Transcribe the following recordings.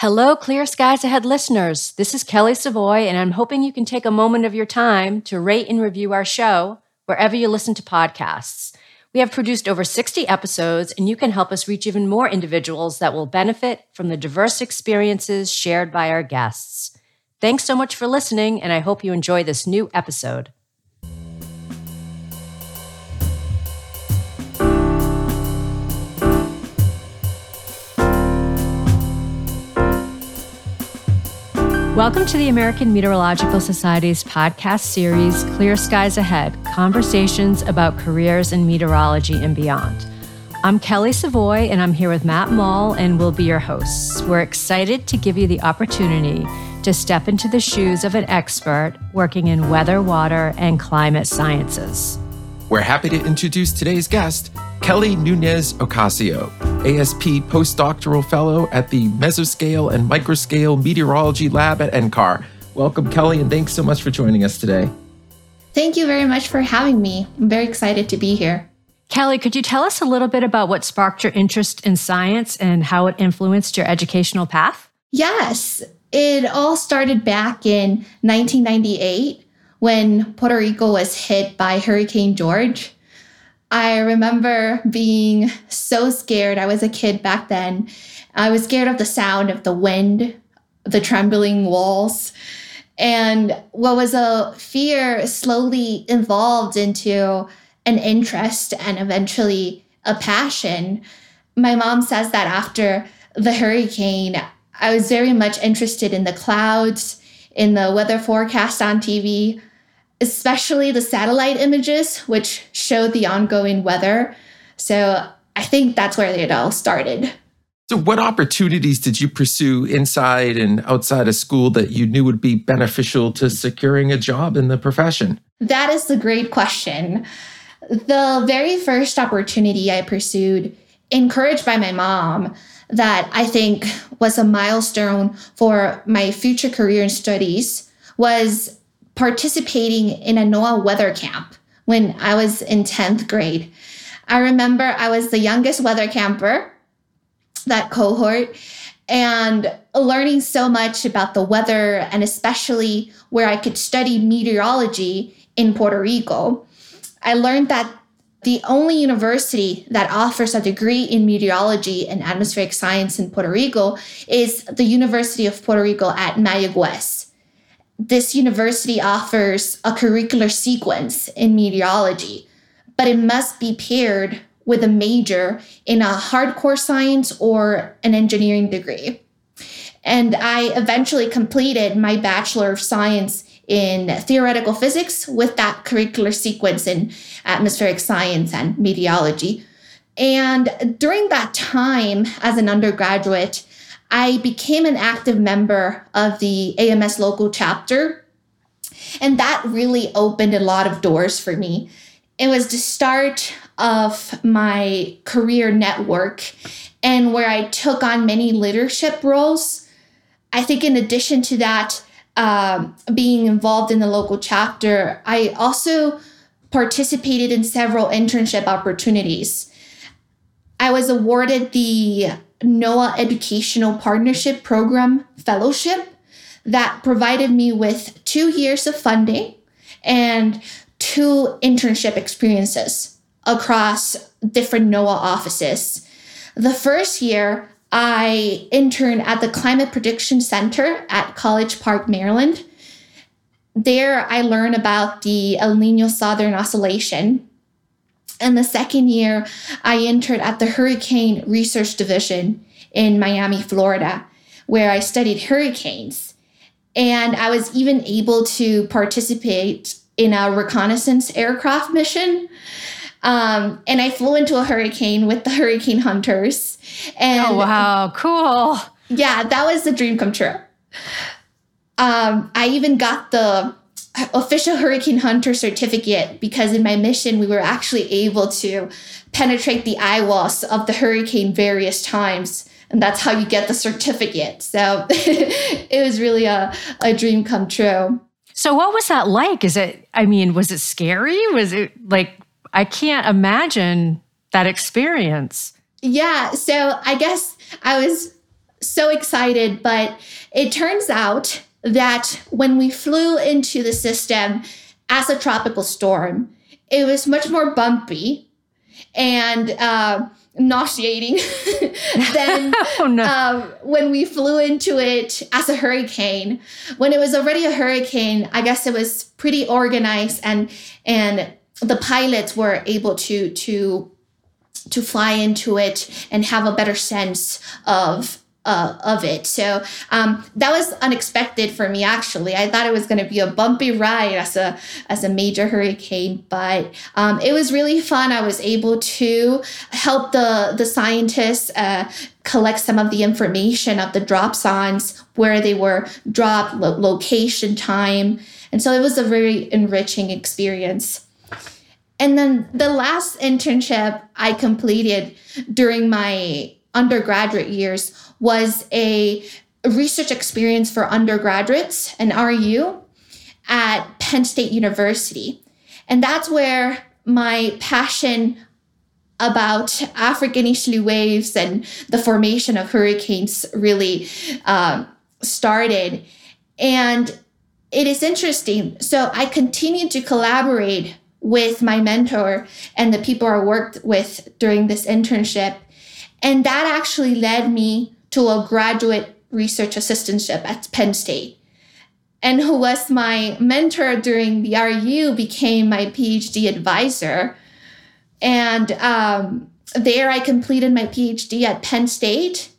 Hello, Clear Skies Ahead listeners. This is Kelly Savoie, and I'm hoping you can take a moment of your time to rate and review our show wherever you listen to podcasts. We have produced over 60 episodes, and you can help us reach even more individuals that will benefit from the diverse experiences shared by our guests. Thanks so much for listening, and I hope you enjoy this new episode. Welcome to the American Meteorological Society's podcast series, Clear Skies Ahead Conversations about Careers in Meteorology and Beyond. I'm Kelly Savoie, and I'm here with Matt Moll, and we'll be your hosts. We're excited to give you the opportunity to step into the shoes of an expert working in weather, water, and climate sciences. We're happy to introduce today's guest, Kelly Núñez Ocasio, ASP postdoctoral fellow at the Mesoscale and Microscale Meteorology Lab at NCAR. Welcome, Kelly, and thanks so much for joining us today. Thank you very much for having me. I'm very excited to be here. Kelly, could you tell us a little bit about what sparked your interest in science and how it influenced your educational path? Yes, it all started back in 1998 when Puerto Rico was hit by Hurricane Georges. I remember being so scared. I was a kid back then. I was scared of the sound of the wind, the trembling walls. And what was a fear slowly evolved into an interest and eventually a passion. My mom says that after the hurricane, I was very much interested in the clouds, in the weather forecast on TV, especially the satellite images, which showed the ongoing weather. So I think that's where it all started. So, what opportunities did you pursue inside and outside of school that you knew would be beneficial to securing a job in the profession? That is the great question. The very first opportunity I pursued, encouraged by my mom, that I think was a milestone for my future career in studies was participating in a NOAA weather camp when I was in 10th grade. I remember I was the youngest weather camper, that cohort, and learning so much about the weather and especially where I could study meteorology in Puerto Rico. I learned that the only university that offers a degree in meteorology and atmospheric science in Puerto Rico is the University of Puerto Rico at Mayagüez this university offers a curricular sequence in meteorology, but it must be paired with a major in a hardcore science or an engineering degree. And I eventually completed my Bachelor of Science in theoretical physics with that curricular sequence in atmospheric science and meteorology. And during that time as an undergraduate, I became an active member of the AMS local chapter. And that really opened a lot of doors for me. It was the start of my career network and where I took on many leadership roles. I think, in addition to that, uh, being involved in the local chapter, I also participated in several internship opportunities. I was awarded the NOAA Educational Partnership Program Fellowship that provided me with two years of funding and two internship experiences across different NOAA offices. The first year, I interned at the Climate Prediction Center at College Park, Maryland. There, I learned about the El Nino Southern Oscillation and the second year, I entered at the Hurricane Research Division in Miami, Florida, where I studied hurricanes. And I was even able to participate in a reconnaissance aircraft mission. Um, and I flew into a hurricane with the hurricane hunters. And oh, wow, cool. Yeah, that was the dream come true. Um, I even got the official hurricane hunter certificate because in my mission we were actually able to penetrate the eye walls of the hurricane various times. And that's how you get the certificate. So it was really a, a dream come true. So what was that like? Is it i mean was it scary? Was it like i can't imagine that experience. Yeah so i guess i was so excited, but it turns out that when we flew into the system as a tropical storm, it was much more bumpy and uh, nauseating than oh, no. um, when we flew into it as a hurricane. When it was already a hurricane, I guess it was pretty organized and and the pilots were able to to to fly into it and have a better sense of uh, of it. So um, that was unexpected for me. Actually, I thought it was going to be a bumpy ride as a as a major hurricane, but um, it was really fun. I was able to help the the scientists. Uh, collect some of the information of the drop zones where they were dropped lo- location time and so it was a very enriching experience and then the last internship i completed during my undergraduate years was a research experience for undergraduates and REU at Penn State University. And that's where my passion about African easterly waves and the formation of hurricanes really uh, started. And it is interesting. So I continued to collaborate with my mentor and the people I worked with during this internship. And that actually led me to a graduate research assistantship at Penn State. And who was my mentor during the REU became my PhD advisor. And um, there I completed my PhD at Penn State.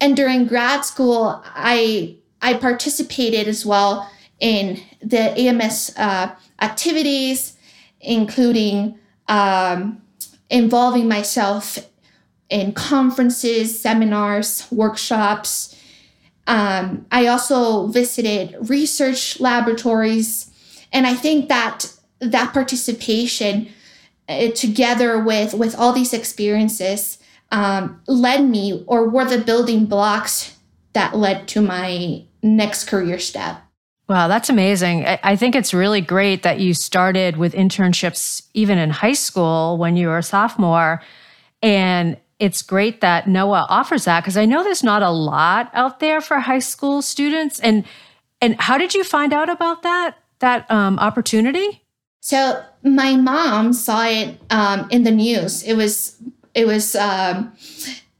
And during grad school, I, I participated as well in the AMS uh, activities, including um, involving myself in conferences, seminars, workshops. Um, I also visited research laboratories. And I think that that participation uh, together with, with all these experiences um, led me or were the building blocks that led to my next career step. Wow, that's amazing. I think it's really great that you started with internships even in high school when you were a sophomore. And it's great that NOAA offers that because I know there's not a lot out there for high school students. And and how did you find out about that that um, opportunity? So my mom saw it um, in the news. It was it was um,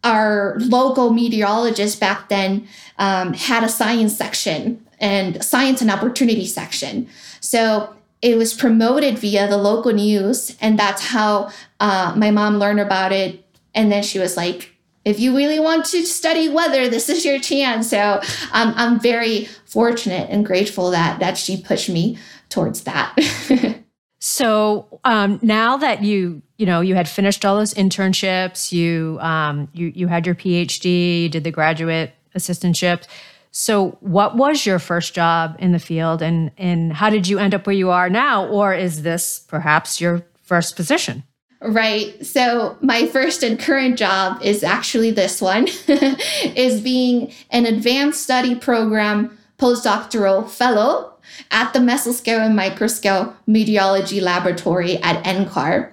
our local meteorologist back then um, had a science section and science and opportunity section. So it was promoted via the local news, and that's how uh, my mom learned about it and then she was like, if you really want to study weather, this is your chance. So um, I'm very fortunate and grateful that that she pushed me towards that. so um, now that you you know you had finished all those internships, you um, you you had your PhD, you did the graduate assistantship. So what was your first job in the field, and and how did you end up where you are now, or is this perhaps your first position? Right. So my first and current job is actually this one is being an advanced study program postdoctoral fellow at the mesoscale and microscale meteorology laboratory at NCAR.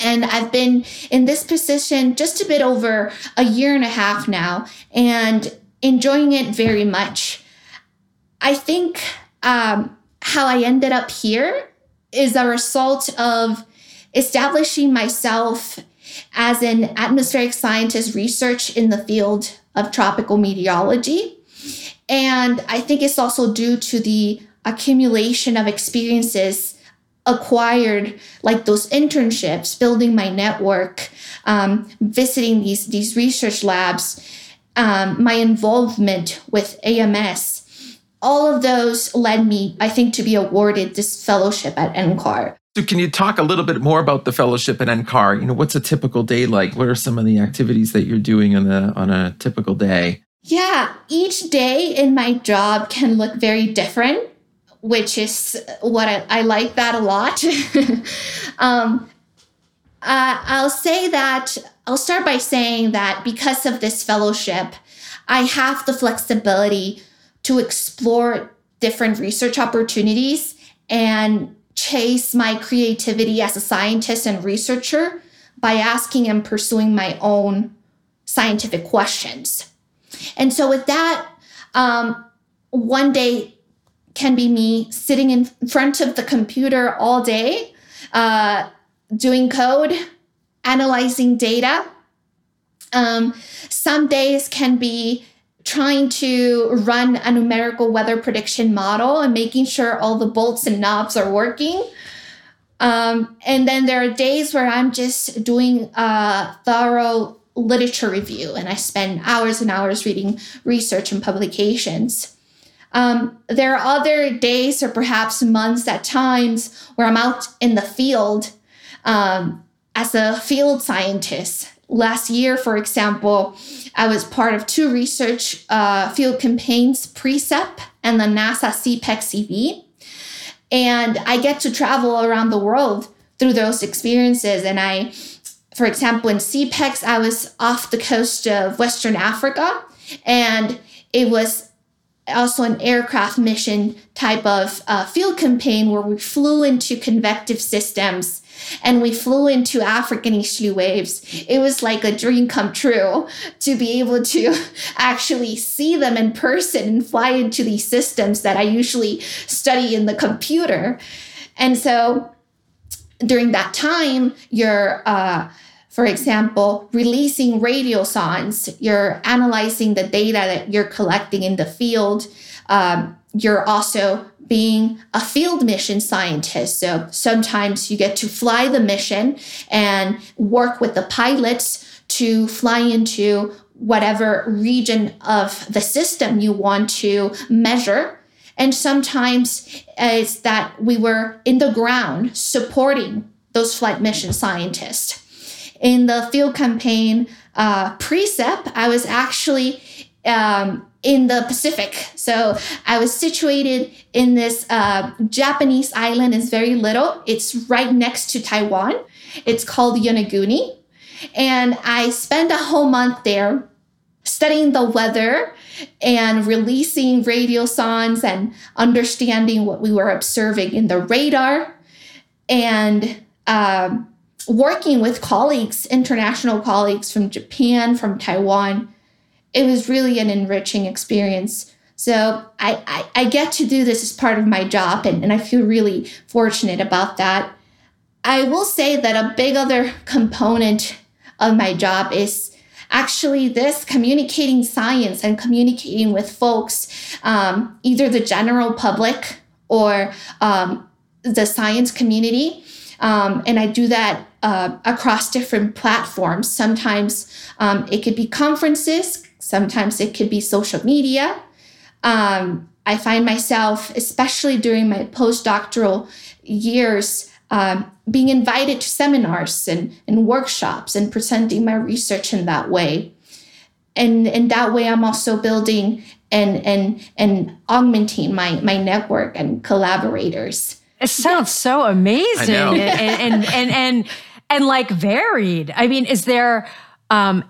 And I've been in this position just a bit over a year and a half now and enjoying it very much. I think um, how I ended up here is a result of establishing myself as an atmospheric scientist research in the field of tropical meteorology. And I think it's also due to the accumulation of experiences acquired, like those internships, building my network, um, visiting these, these research labs, um, my involvement with AMS. All of those led me, I think, to be awarded this fellowship at NCAR. So can you talk a little bit more about the fellowship at NCAR? You know, what's a typical day like? What are some of the activities that you're doing on a on a typical day? Yeah, each day in my job can look very different, which is what I, I like that a lot. um, uh, I'll say that I'll start by saying that because of this fellowship, I have the flexibility to explore different research opportunities and chase my creativity as a scientist and researcher by asking and pursuing my own scientific questions. And so, with that, um, one day can be me sitting in front of the computer all day, uh, doing code, analyzing data. Um, some days can be trying to run a numerical weather prediction model and making sure all the bolts and knobs are working. Um, and then there are days where I'm just doing a thorough literature review and I spend hours and hours reading research and publications. Um, there are other days or perhaps months at times where I'm out in the field um, as a field scientist. Last year, for example, I was part of two research uh, field campaigns, PRECIP and the NASA CPEX-CV. And I get to travel around the world through those experiences. And I, for example, in CPEX, I was off the coast of Western Africa, and it was also an aircraft mission type of uh, field campaign where we flew into convective systems and we flew into African easterly waves. It was like a dream come true to be able to actually see them in person and fly into these systems that I usually study in the computer. And so during that time, you're uh, for example, releasing radio radiosondes, you're analyzing the data that you're collecting in the field. Um, you're also being a field mission scientist. So sometimes you get to fly the mission and work with the pilots to fly into whatever region of the system you want to measure. And sometimes it's that we were in the ground supporting those flight mission scientists in the field campaign uh, PRECIP, I was actually um, in the Pacific. So I was situated in this uh, Japanese island. It's very little. It's right next to Taiwan. It's called Yonaguni. And I spent a whole month there studying the weather and releasing radiosondes and understanding what we were observing in the radar. And um, working with colleagues, international colleagues from Japan, from Taiwan, it was really an enriching experience. So I, I, I, get to do this as part of my job, and, and I feel really fortunate about that. I will say that a big other component of my job is actually this communicating science and communicating with folks, um, either the general public or um, the science community. Um, and I do that uh, across different platforms. Sometimes um, it could be conferences, sometimes it could be social media. Um, I find myself, especially during my postdoctoral years, um, being invited to seminars and, and workshops and presenting my research in that way. And in that way, I'm also building and, and, and augmenting my, my network and collaborators. It sounds so amazing. and, and, and, and and like varied. I mean, is there um,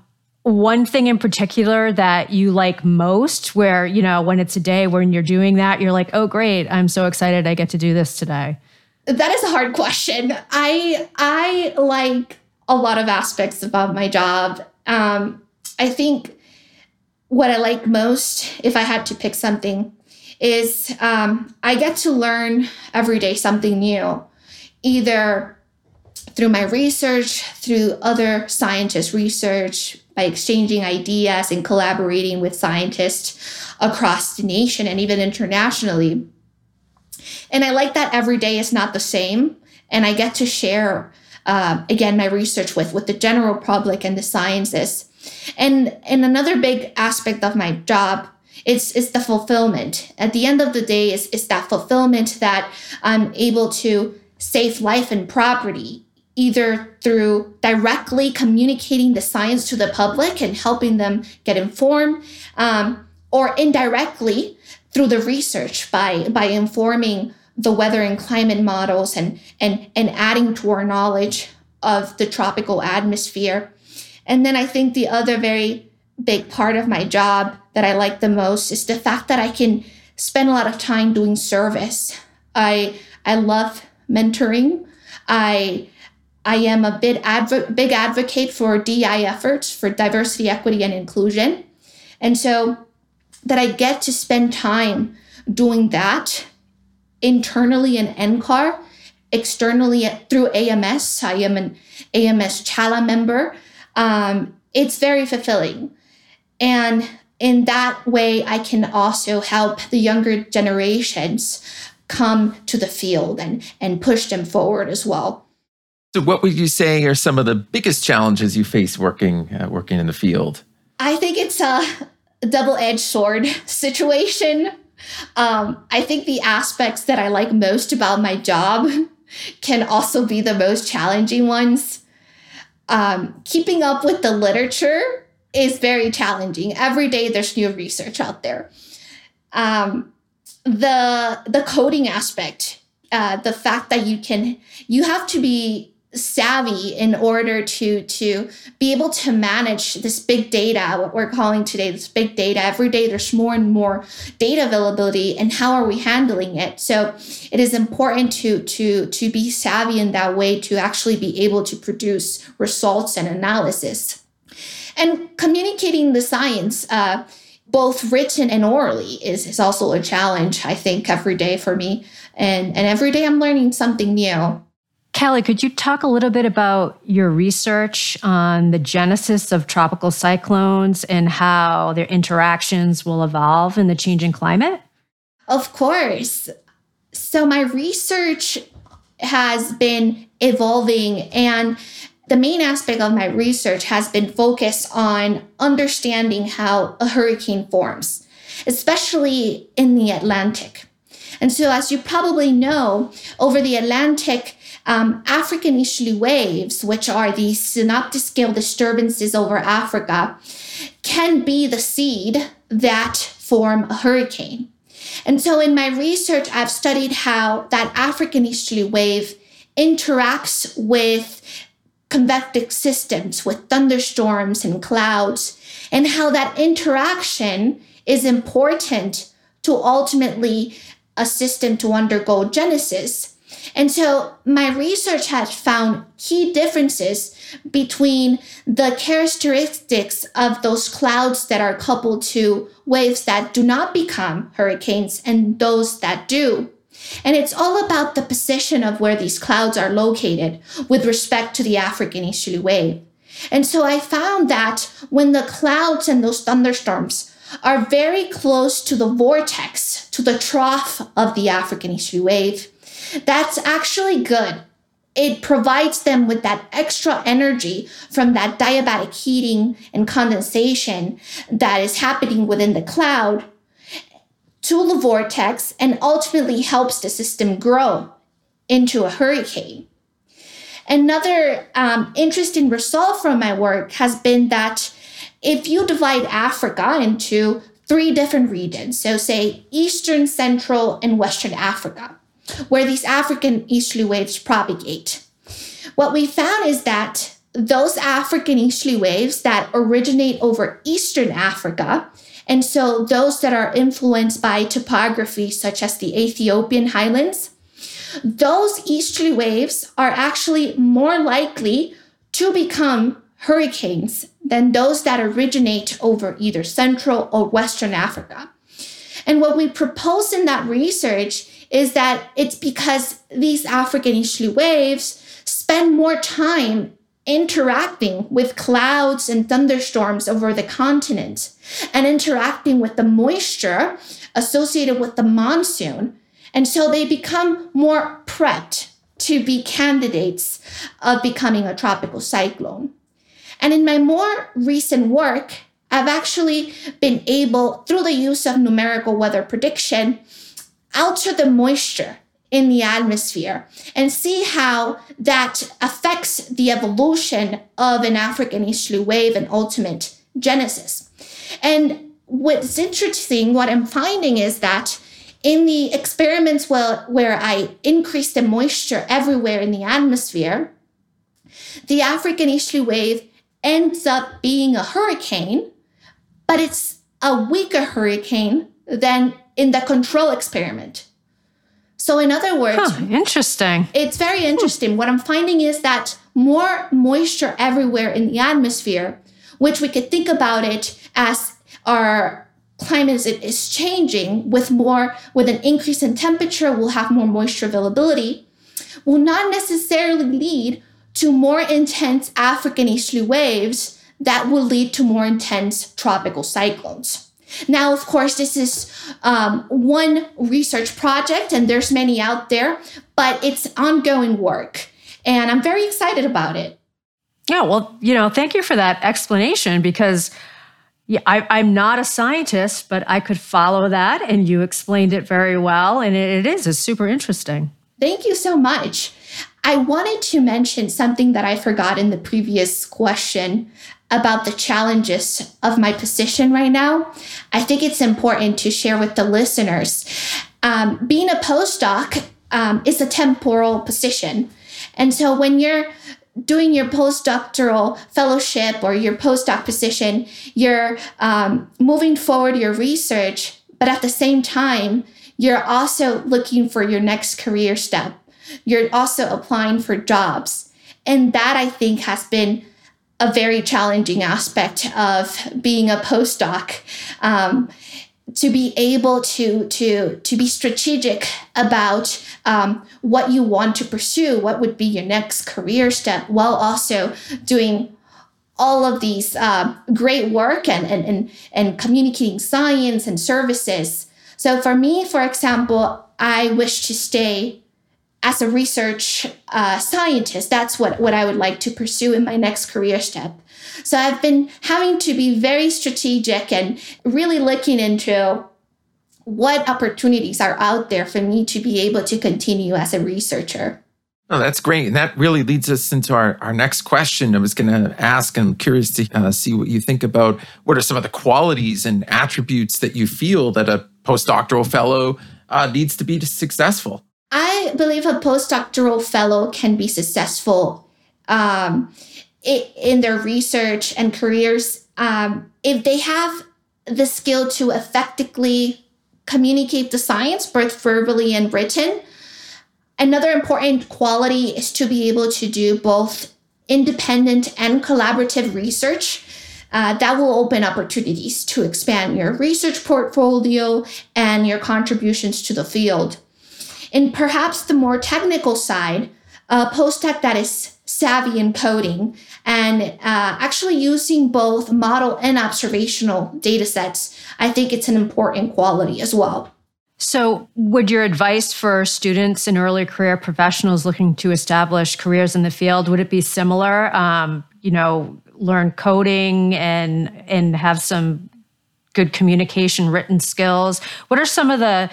one thing in particular that you like most where, you know, when it's a day when you're doing that, you're like, oh, great, I'm so excited I get to do this today? That is a hard question. I I like a lot of aspects about my job. Um, I think what I like most, if I had to pick something, is um, I get to learn every day something new, either through my research, through other scientists' research, by exchanging ideas and collaborating with scientists across the nation and even internationally. And I like that every day is not the same. And I get to share, uh, again, my research with, with the general public and the sciences. And, and another big aspect of my job it's, it's the fulfillment. At the end of the day, it's, it's that fulfillment that I'm able to save life and property either through directly communicating the science to the public and helping them get informed, um, or indirectly through the research by, by informing the weather and climate models and, and, and adding to our knowledge of the tropical atmosphere. And then I think the other very big part of my job that I like the most is the fact that I can spend a lot of time doing service. I I love mentoring. I I am a big, big advocate for DI efforts for diversity, equity, and inclusion. And so that I get to spend time doing that internally in NCAR, externally through AMS. I am an AMS CHALA member. Um, it's very fulfilling. And in that way, I can also help the younger generations come to the field and, and push them forward as well. So, what would you say are some of the biggest challenges you face working uh, working in the field? I think it's a double edged sword situation. Um, I think the aspects that I like most about my job can also be the most challenging ones. Um, keeping up with the literature is very challenging. Every day there's new research out there. Um, the the coding aspect, uh, the fact that you can you have to be savvy in order to to be able to manage this big data what we're calling today this big data every day there's more and more data availability and how are we handling it so it is important to to to be savvy in that way to actually be able to produce results and analysis and communicating the science, uh, both written and orally, is, is also a challenge, I think, every day for me. And, and every day I'm learning something new. Kelly, could you talk a little bit about your research on the genesis of tropical cyclones and how their interactions will evolve in the changing climate? Of course. So, my research has been evolving, and the main aspect of my research has been focused on understanding how a hurricane forms, especially in the Atlantic. And so, as you probably know, over the Atlantic, um, African easterly waves, which are these synoptic scale disturbances over Africa, can be the seed that form a hurricane. And so, in my research, I've studied how that African easterly wave interacts with convective systems with thunderstorms and clouds, and how that interaction is important to ultimately assist them to undergo genesis. And so my research has found key differences between the characteristics of those clouds that are coupled to waves that do not become hurricanes and those that do. And it's all about the position of where these clouds are located with respect to the African easterly wave. And so I found that when the clouds and those thunderstorms are very close to the vortex, to the trough of the African easterly wave, that's actually good. It provides them with that extra energy from that diabatic heating and condensation that is happening within the cloud to the vortex and ultimately helps the system grow into a hurricane. Another um, interesting result from my work has been that if you divide Africa into three different regions, so say Eastern, Central, and Western Africa, where these African easterly waves propagate, what we found is that those African easterly waves that originate over Eastern Africa and so those that are influenced by topography, such as the Ethiopian highlands, those easterly waves are actually more likely to become hurricanes than those that originate over either Central or Western Africa. And what we propose in that research is that it's because these African easterly waves spend more time interacting with clouds and thunderstorms over the continent and interacting with the moisture associated with the monsoon. And so they become more prepped to be candidates of becoming a tropical cyclone. And in my more recent work, I've actually been able, through the use of numerical weather prediction, alter the moisture in the atmosphere and see how that affects the evolution of an African easterly wave and ultimate genesis. And what's interesting, what I'm finding is that in the experiments where, where I increase the moisture everywhere in the atmosphere, the African easterly wave ends up being a hurricane, but it's a weaker hurricane than in the control experiment. So, in other words, huh, interesting. It's very interesting. What I'm finding is that more moisture everywhere in the atmosphere, which we could think about it as our climate is, is changing with more with an increase in temperature we'll have more moisture availability will not necessarily lead to more intense african easterly waves that will lead to more intense tropical cyclones now of course this is um, one research project and there's many out there but it's ongoing work and i'm very excited about it yeah well you know thank you for that explanation because yeah, I, am not a scientist, but I could follow that, and you explained it very well, and it, it is. It's super interesting. Thank you so much. I wanted to mention something that I forgot in the previous question about the challenges of my position right now. I think it's important to share with the listeners. Um, being a postdoc um, is a temporal position. And so when you're doing your postdoctoral fellowship or your postdoc position, you're um, moving forward your research, but at the same time, you're also looking for your next career step. You're also applying for jobs. And that I think has been a very challenging aspect of being a postdoc. Um, to be able to to to be strategic about um, what you want to pursue what would be your next career step while also doing all of these uh, great work and, and and and communicating science and services so for me for example i wish to stay as a research uh, scientist that's what what i would like to pursue in my next career step so I've been having to be very strategic and really looking into what opportunities are out there for me to be able to continue as a researcher. Oh, that's great. And that really leads us into our, our next question. I was going to ask, I'm curious to uh, see what you think about what are some of the qualities and attributes that you feel that a postdoctoral fellow uh, needs to be successful? I believe a postdoctoral fellow can be successful um, in their research and careers, um, if they have the skill to effectively communicate the science, both verbally and written, another important quality is to be able to do both independent and collaborative research. Uh, that will open opportunities to expand your research portfolio and your contributions to the field. In perhaps the more technical side, a postdoc that is savvy in coding and uh, actually using both model and observational data sets, I think it's an important quality as well. So, would your advice for students and early career professionals looking to establish careers in the field would it be similar? Um, you know, learn coding and and have some good communication, written skills. What are some of the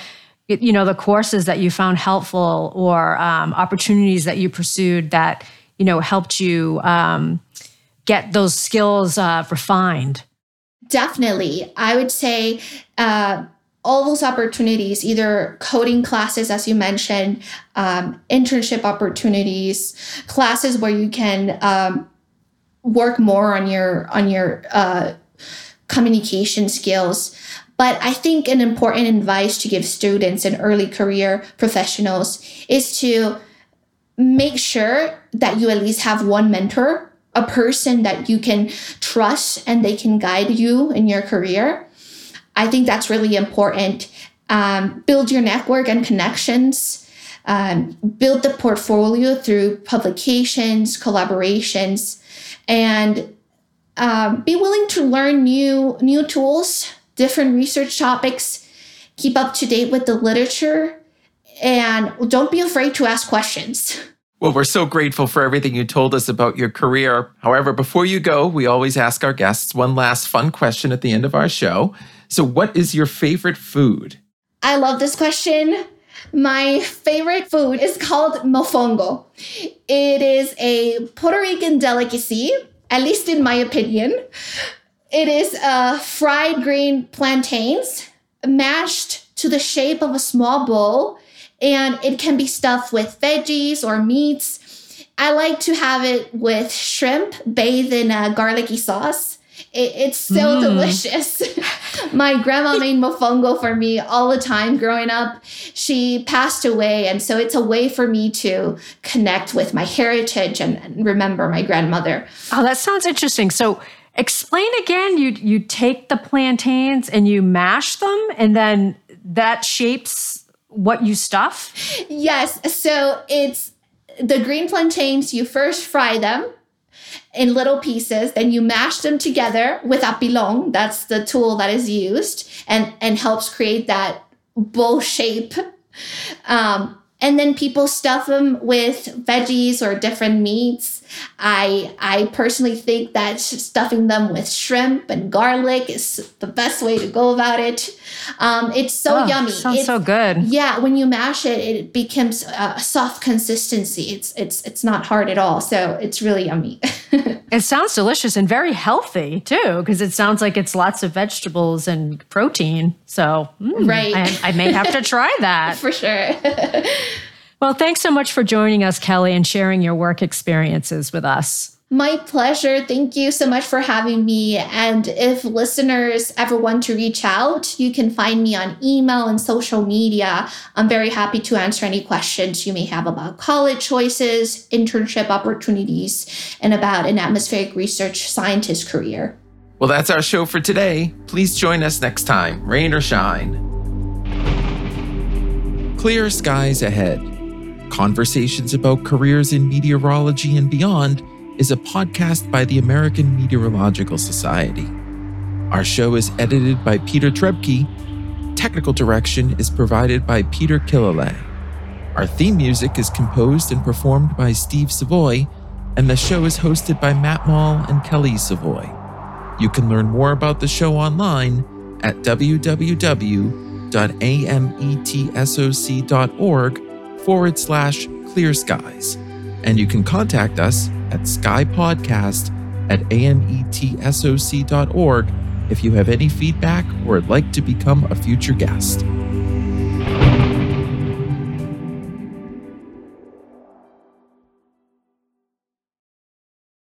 you know the courses that you found helpful or um, opportunities that you pursued that you know helped you um, get those skills uh, refined? Definitely. I would say uh, all those opportunities either coding classes as you mentioned um, internship opportunities classes where you can um, work more on your on your uh, communication skills but I think an important advice to give students and early career professionals is to make sure that you at least have one mentor, a person that you can trust and they can guide you in your career. I think that's really important. Um, build your network and connections. Um, build the portfolio through publications, collaborations, and um, be willing to learn new new tools different research topics, keep up to date with the literature, and don't be afraid to ask questions. Well, we're so grateful for everything you told us about your career. However, before you go, we always ask our guests one last fun question at the end of our show. So, what is your favorite food? I love this question. My favorite food is called mofongo. It is a Puerto Rican delicacy, at least in my opinion. It is uh, fried green plantains mashed to the shape of a small bowl, and it can be stuffed with veggies or meats. I like to have it with shrimp bathed in a garlicky sauce. It, it's so mm. delicious. My grandma made mofongo for me all the time growing up. She passed away, and so it's a way for me to connect with my heritage and, and remember my grandmother. Oh, that sounds interesting. So, Explain again. You you take the plantains and you mash them, and then that shapes what you stuff. Yes. So it's the green plantains. You first fry them in little pieces, then you mash them together with a pilon. That's the tool that is used and and helps create that bowl shape. Um, and then people stuff them with veggies or different meats I I personally think that stuffing them with shrimp and garlic is the best way to go about it. Um, it's so oh, yummy. Sounds it's, so good. Yeah, when you mash it, it becomes a soft consistency. It's it's it's not hard at all. So it's really yummy. it sounds delicious and very healthy too, because it sounds like it's lots of vegetables and protein. So mm, right, I, I may have to try that for sure. Well, thanks so much for joining us, Kelly, and sharing your work experiences with us. My pleasure. Thank you so much for having me. And if listeners ever want to reach out, you can find me on email and social media. I'm very happy to answer any questions you may have about college choices, internship opportunities, and about an atmospheric research scientist career. Well, that's our show for today. Please join us next time, rain or shine. Clear skies ahead. Conversations about careers in meteorology and beyond is a podcast by the American Meteorological Society. Our show is edited by Peter Trepke. Technical direction is provided by Peter Killalay. Our theme music is composed and performed by Steve Savoie, and the show is hosted by Matt Moll and Kelly Savoie. You can learn more about the show online at www.ametsoc.org forward slash clear skies. And you can contact us at skypodcast at ametsoc.org if you have any feedback or would like to become a future guest.